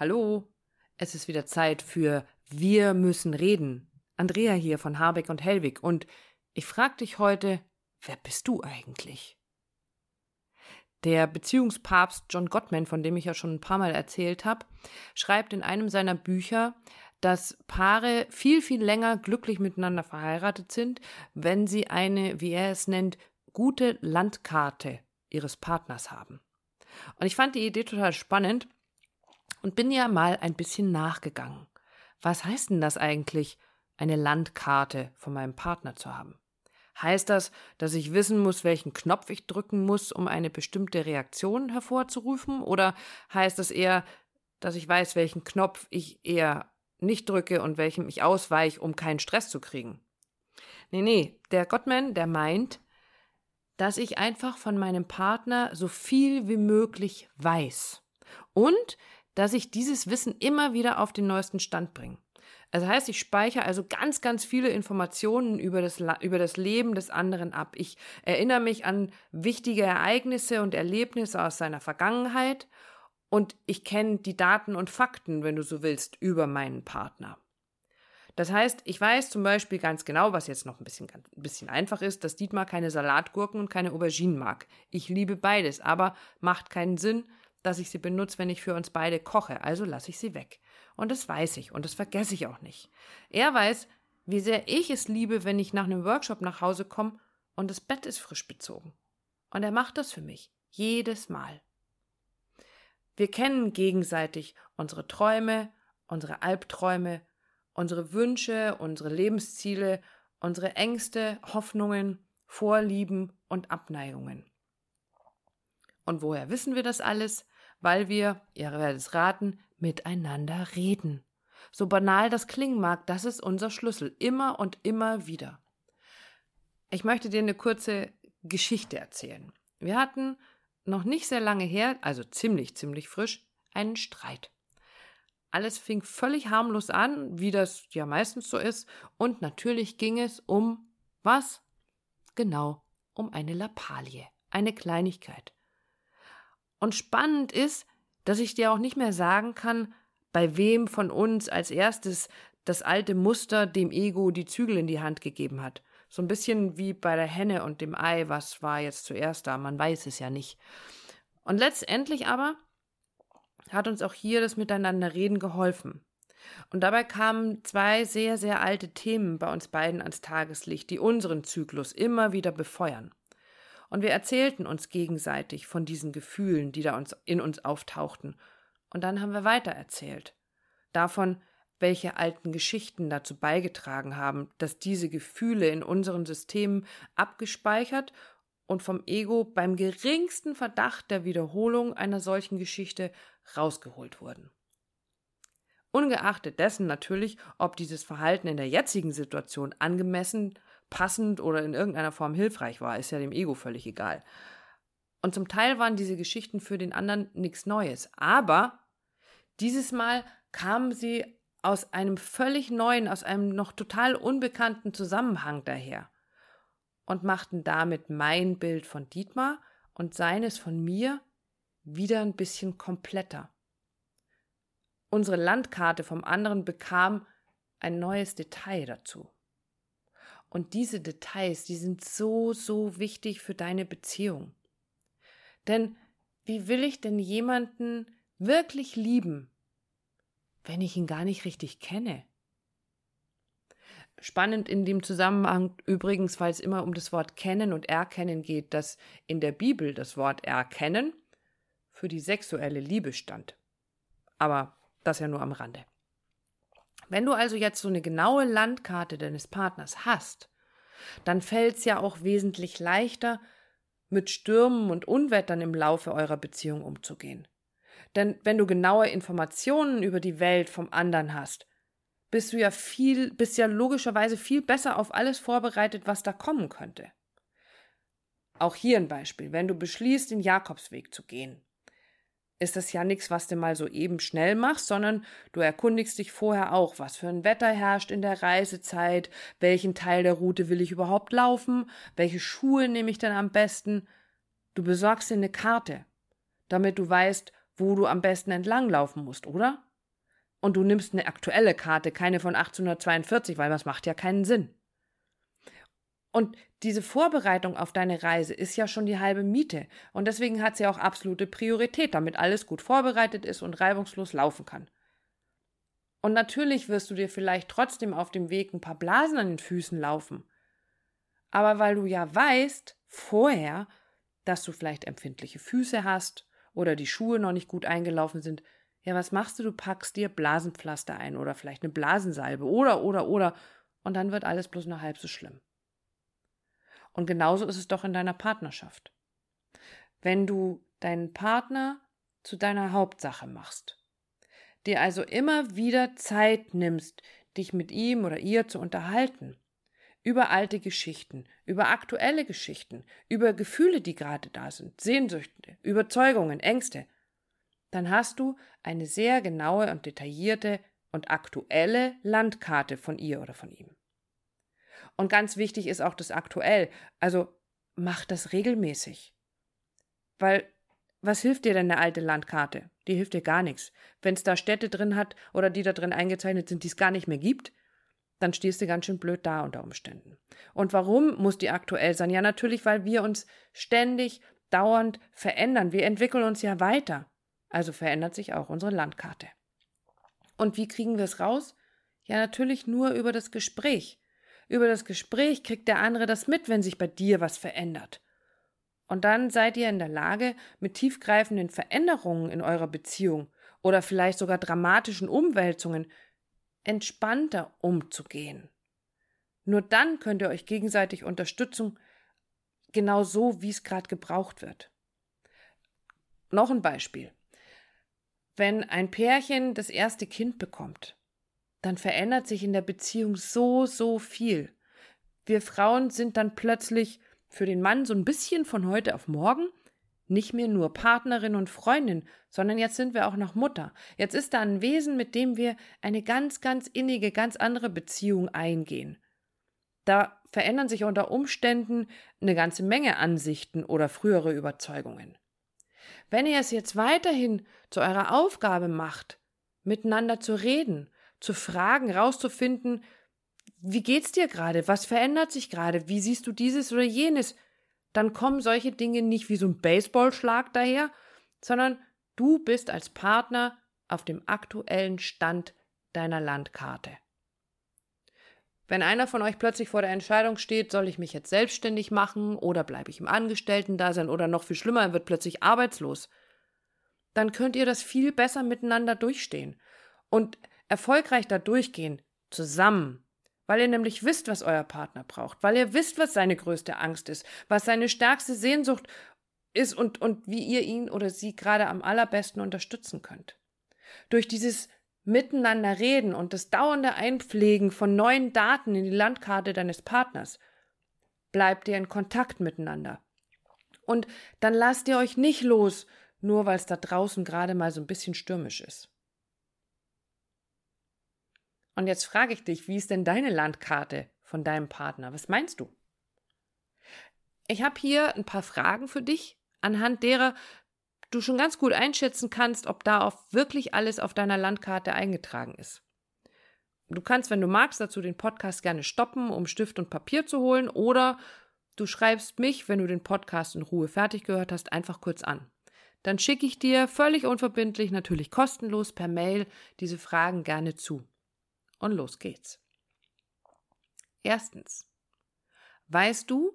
Hallo, es ist wieder Zeit für Wir müssen reden. Andrea hier von Habeck und Hellwig und ich frag dich heute, wer bist du eigentlich? Der Beziehungspapst John Gottman, von dem ich ja schon ein paar Mal erzählt habe, schreibt in einem seiner Bücher, dass Paare viel, viel länger glücklich miteinander verheiratet sind, wenn sie eine, wie er es nennt, gute Landkarte ihres Partners haben. Und ich fand die Idee total spannend und bin ja mal ein bisschen nachgegangen. Was heißt denn das eigentlich, eine Landkarte von meinem Partner zu haben? Heißt das, dass ich wissen muss, welchen Knopf ich drücken muss, um eine bestimmte Reaktion hervorzurufen? Oder heißt das eher, dass ich weiß, welchen Knopf ich eher nicht drücke und welchem ich ausweiche, um keinen Stress zu kriegen? Nee, nee, der Gottman, der meint, dass ich einfach von meinem Partner so viel wie möglich weiß. Und dass ich dieses Wissen immer wieder auf den neuesten Stand bringe. Das heißt, ich speichere also ganz, ganz viele Informationen über das, über das Leben des anderen ab. Ich erinnere mich an wichtige Ereignisse und Erlebnisse aus seiner Vergangenheit und ich kenne die Daten und Fakten, wenn du so willst, über meinen Partner. Das heißt, ich weiß zum Beispiel ganz genau, was jetzt noch ein bisschen, ein bisschen einfach ist, dass Dietmar keine Salatgurken und keine Auberginen mag. Ich liebe beides, aber macht keinen Sinn, dass ich sie benutze, wenn ich für uns beide koche, also lasse ich sie weg. Und das weiß ich und das vergesse ich auch nicht. Er weiß, wie sehr ich es liebe, wenn ich nach einem Workshop nach Hause komme und das Bett ist frisch bezogen. Und er macht das für mich. Jedes Mal. Wir kennen gegenseitig unsere Träume, unsere Albträume, unsere Wünsche, unsere Lebensziele, unsere Ängste, Hoffnungen, Vorlieben und Abneigungen. Und woher wissen wir das alles? Weil wir, ihr werdet es raten, miteinander reden. So banal das klingen mag, das ist unser Schlüssel, immer und immer wieder. Ich möchte dir eine kurze Geschichte erzählen. Wir hatten noch nicht sehr lange her, also ziemlich, ziemlich frisch, einen Streit. Alles fing völlig harmlos an, wie das ja meistens so ist, und natürlich ging es um was? Genau, um eine Lappalie, eine Kleinigkeit. Und spannend ist, dass ich dir auch nicht mehr sagen kann, bei wem von uns als erstes das alte Muster dem Ego die Zügel in die Hand gegeben hat. So ein bisschen wie bei der Henne und dem Ei, was war jetzt zuerst da, man weiß es ja nicht. Und letztendlich aber hat uns auch hier das Miteinander reden geholfen. Und dabei kamen zwei sehr, sehr alte Themen bei uns beiden ans Tageslicht, die unseren Zyklus immer wieder befeuern. Und wir erzählten uns gegenseitig von diesen Gefühlen, die da uns, in uns auftauchten. Und dann haben wir weitererzählt. Davon, welche alten Geschichten dazu beigetragen haben, dass diese Gefühle in unseren Systemen abgespeichert und vom Ego beim geringsten Verdacht der Wiederholung einer solchen Geschichte rausgeholt wurden. Ungeachtet dessen natürlich, ob dieses Verhalten in der jetzigen Situation angemessen passend oder in irgendeiner Form hilfreich war, ist ja dem Ego völlig egal. Und zum Teil waren diese Geschichten für den anderen nichts Neues. Aber dieses Mal kamen sie aus einem völlig neuen, aus einem noch total unbekannten Zusammenhang daher und machten damit mein Bild von Dietmar und seines von mir wieder ein bisschen kompletter. Unsere Landkarte vom anderen bekam ein neues Detail dazu. Und diese Details, die sind so, so wichtig für deine Beziehung. Denn wie will ich denn jemanden wirklich lieben, wenn ich ihn gar nicht richtig kenne? Spannend in dem Zusammenhang übrigens, weil es immer um das Wort kennen und erkennen geht, dass in der Bibel das Wort erkennen für die sexuelle Liebe stand. Aber das ja nur am Rande. Wenn du also jetzt so eine genaue Landkarte deines Partners hast, dann fällt es ja auch wesentlich leichter, mit Stürmen und Unwettern im Laufe eurer Beziehung umzugehen. Denn wenn du genaue Informationen über die Welt vom anderen hast, bist du ja viel, bist ja logischerweise viel besser auf alles vorbereitet, was da kommen könnte. Auch hier ein Beispiel. Wenn du beschließt, den Jakobsweg zu gehen, ist das ja nichts, was du mal so eben schnell machst, sondern du erkundigst dich vorher auch, was für ein Wetter herrscht in der Reisezeit, welchen Teil der Route will ich überhaupt laufen, welche Schuhe nehme ich denn am besten. Du besorgst dir eine Karte, damit du weißt, wo du am besten entlanglaufen musst, oder? Und du nimmst eine aktuelle Karte, keine von 1842, weil das macht ja keinen Sinn. Und diese Vorbereitung auf deine Reise ist ja schon die halbe Miete. Und deswegen hat sie auch absolute Priorität, damit alles gut vorbereitet ist und reibungslos laufen kann. Und natürlich wirst du dir vielleicht trotzdem auf dem Weg ein paar Blasen an den Füßen laufen. Aber weil du ja weißt, vorher, dass du vielleicht empfindliche Füße hast oder die Schuhe noch nicht gut eingelaufen sind, ja, was machst du? Du packst dir Blasenpflaster ein oder vielleicht eine Blasensalbe oder, oder, oder, und dann wird alles bloß nur halb so schlimm. Und genauso ist es doch in deiner Partnerschaft. Wenn du deinen Partner zu deiner Hauptsache machst, dir also immer wieder Zeit nimmst, dich mit ihm oder ihr zu unterhalten, über alte Geschichten, über aktuelle Geschichten, über Gefühle, die gerade da sind, Sehnsüchte, Überzeugungen, Ängste, dann hast du eine sehr genaue und detaillierte und aktuelle Landkarte von ihr oder von ihm. Und ganz wichtig ist auch das aktuell, also mach das regelmäßig. Weil was hilft dir denn eine alte Landkarte? Die hilft dir gar nichts. Wenn es da Städte drin hat oder die da drin eingezeichnet sind, die es gar nicht mehr gibt, dann stehst du ganz schön blöd da unter Umständen. Und warum muss die aktuell sein? Ja, natürlich, weil wir uns ständig, dauernd verändern. Wir entwickeln uns ja weiter. Also verändert sich auch unsere Landkarte. Und wie kriegen wir es raus? Ja, natürlich nur über das Gespräch. Über das Gespräch kriegt der andere das mit, wenn sich bei dir was verändert. Und dann seid ihr in der Lage, mit tiefgreifenden Veränderungen in eurer Beziehung oder vielleicht sogar dramatischen Umwälzungen entspannter umzugehen. Nur dann könnt ihr euch gegenseitig unterstützen, genau so, wie es gerade gebraucht wird. Noch ein Beispiel. Wenn ein Pärchen das erste Kind bekommt, dann verändert sich in der Beziehung so, so viel. Wir Frauen sind dann plötzlich für den Mann so ein bisschen von heute auf morgen nicht mehr nur Partnerin und Freundin, sondern jetzt sind wir auch noch Mutter. Jetzt ist da ein Wesen, mit dem wir eine ganz, ganz innige, ganz andere Beziehung eingehen. Da verändern sich unter Umständen eine ganze Menge Ansichten oder frühere Überzeugungen. Wenn ihr es jetzt weiterhin zu eurer Aufgabe macht, miteinander zu reden, zu fragen, rauszufinden, wie geht's dir gerade? Was verändert sich gerade? Wie siehst du dieses oder jenes? Dann kommen solche Dinge nicht wie so ein Baseballschlag daher, sondern du bist als Partner auf dem aktuellen Stand deiner Landkarte. Wenn einer von euch plötzlich vor der Entscheidung steht, soll ich mich jetzt selbstständig machen oder bleibe ich im Angestellten-Dasein oder noch viel schlimmer, er wird plötzlich arbeitslos, dann könnt ihr das viel besser miteinander durchstehen und erfolgreich da durchgehen, zusammen, weil ihr nämlich wisst, was euer Partner braucht, weil ihr wisst, was seine größte Angst ist, was seine stärkste Sehnsucht ist und, und wie ihr ihn oder sie gerade am allerbesten unterstützen könnt. Durch dieses Miteinander reden und das dauernde Einpflegen von neuen Daten in die Landkarte deines Partners bleibt ihr in Kontakt miteinander. Und dann lasst ihr euch nicht los, nur weil es da draußen gerade mal so ein bisschen stürmisch ist. Und jetzt frage ich dich, wie ist denn deine Landkarte von deinem Partner? Was meinst du? Ich habe hier ein paar Fragen für dich, anhand derer du schon ganz gut einschätzen kannst, ob da auch wirklich alles auf deiner Landkarte eingetragen ist. Du kannst, wenn du magst, dazu den Podcast gerne stoppen, um Stift und Papier zu holen, oder du schreibst mich, wenn du den Podcast in Ruhe fertig gehört hast, einfach kurz an. Dann schicke ich dir völlig unverbindlich, natürlich kostenlos per Mail diese Fragen gerne zu. Und los geht's. Erstens. Weißt du,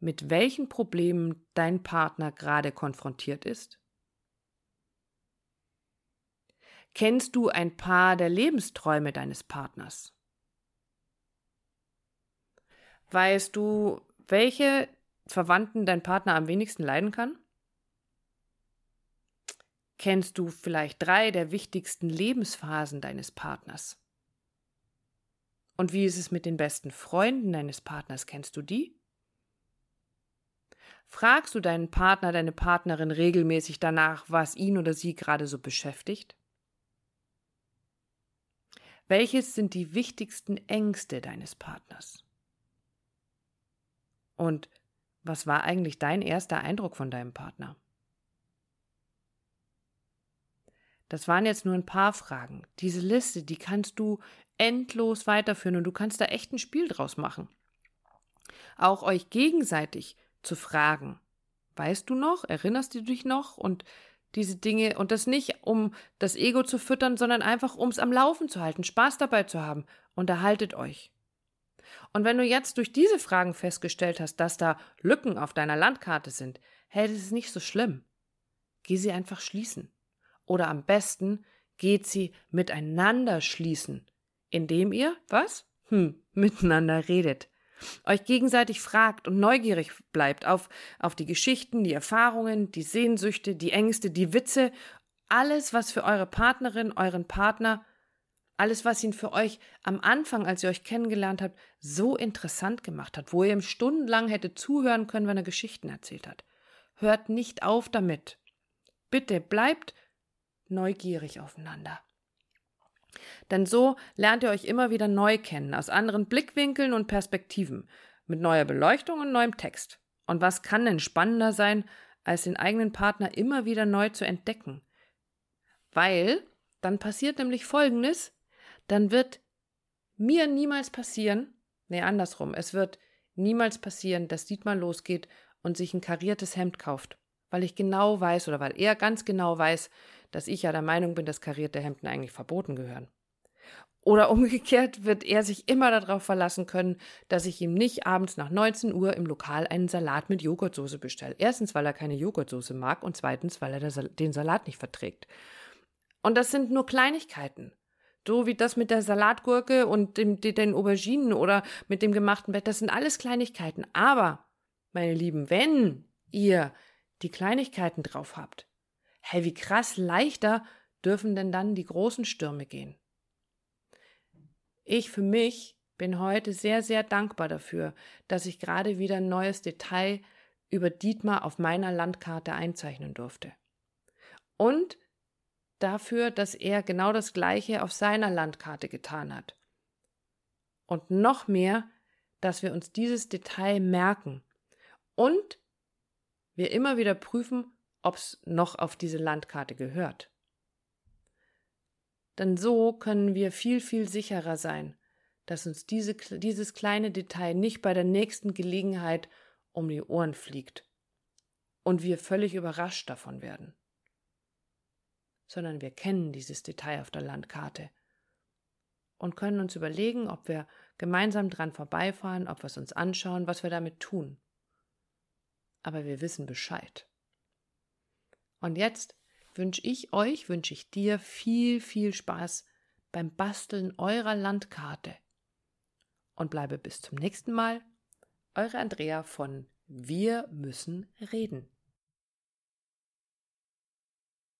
mit welchen Problemen dein Partner gerade konfrontiert ist? Kennst du ein paar der Lebensträume deines Partners? Weißt du, welche Verwandten dein Partner am wenigsten leiden kann? Kennst du vielleicht drei der wichtigsten Lebensphasen deines Partners? Und wie ist es mit den besten Freunden deines Partners? Kennst du die? Fragst du deinen Partner, deine Partnerin regelmäßig danach, was ihn oder sie gerade so beschäftigt? Welches sind die wichtigsten Ängste deines Partners? Und was war eigentlich dein erster Eindruck von deinem Partner? Das waren jetzt nur ein paar Fragen. Diese Liste, die kannst du endlos weiterführen und du kannst da echt ein Spiel draus machen. Auch euch gegenseitig zu fragen. Weißt du noch? Erinnerst du dich noch? Und diese Dinge und das nicht, um das Ego zu füttern, sondern einfach, um es am Laufen zu halten, Spaß dabei zu haben. Unterhaltet euch. Und wenn du jetzt durch diese Fragen festgestellt hast, dass da Lücken auf deiner Landkarte sind, hey, das ist nicht so schlimm. Geh sie einfach schließen. Oder am besten geht sie miteinander schließen, indem ihr, was? Hm, miteinander redet. Euch gegenseitig fragt und neugierig bleibt auf, auf die Geschichten, die Erfahrungen, die Sehnsüchte, die Ängste, die Witze, alles, was für eure Partnerin, euren Partner alles, was ihn für euch am Anfang, als ihr euch kennengelernt habt, so interessant gemacht hat, wo ihr ihm stundenlang hätte zuhören können, wenn er Geschichten erzählt hat. Hört nicht auf damit. Bitte bleibt neugierig aufeinander. Denn so lernt ihr euch immer wieder neu kennen, aus anderen Blickwinkeln und Perspektiven, mit neuer Beleuchtung und neuem Text. Und was kann denn spannender sein, als den eigenen Partner immer wieder neu zu entdecken? Weil dann passiert nämlich Folgendes, dann wird mir niemals passieren, nee, andersrum, es wird niemals passieren, dass Dietmar losgeht und sich ein kariertes Hemd kauft, weil ich genau weiß oder weil er ganz genau weiß, dass ich ja der Meinung bin, dass karierte Hemden eigentlich verboten gehören. Oder umgekehrt wird er sich immer darauf verlassen können, dass ich ihm nicht abends nach 19 Uhr im Lokal einen Salat mit Joghurtsoße bestelle. Erstens, weil er keine Joghurtsoße mag und zweitens, weil er den Salat nicht verträgt. Und das sind nur Kleinigkeiten. So wie das mit der Salatgurke und dem, den Auberginen oder mit dem gemachten Bett, das sind alles Kleinigkeiten. Aber, meine Lieben, wenn ihr die Kleinigkeiten drauf habt, hey, wie krass leichter dürfen denn dann die großen Stürme gehen? Ich für mich bin heute sehr, sehr dankbar dafür, dass ich gerade wieder ein neues Detail über Dietmar auf meiner Landkarte einzeichnen durfte. Und dafür, dass er genau das Gleiche auf seiner Landkarte getan hat. Und noch mehr, dass wir uns dieses Detail merken und wir immer wieder prüfen, ob es noch auf diese Landkarte gehört. Denn so können wir viel, viel sicherer sein, dass uns diese, dieses kleine Detail nicht bei der nächsten Gelegenheit um die Ohren fliegt und wir völlig überrascht davon werden sondern wir kennen dieses Detail auf der Landkarte und können uns überlegen, ob wir gemeinsam dran vorbeifahren, ob wir es uns anschauen, was wir damit tun. Aber wir wissen Bescheid. Und jetzt wünsche ich euch, wünsche ich dir viel, viel Spaß beim Basteln eurer Landkarte. Und bleibe bis zum nächsten Mal. Eure Andrea von Wir müssen reden.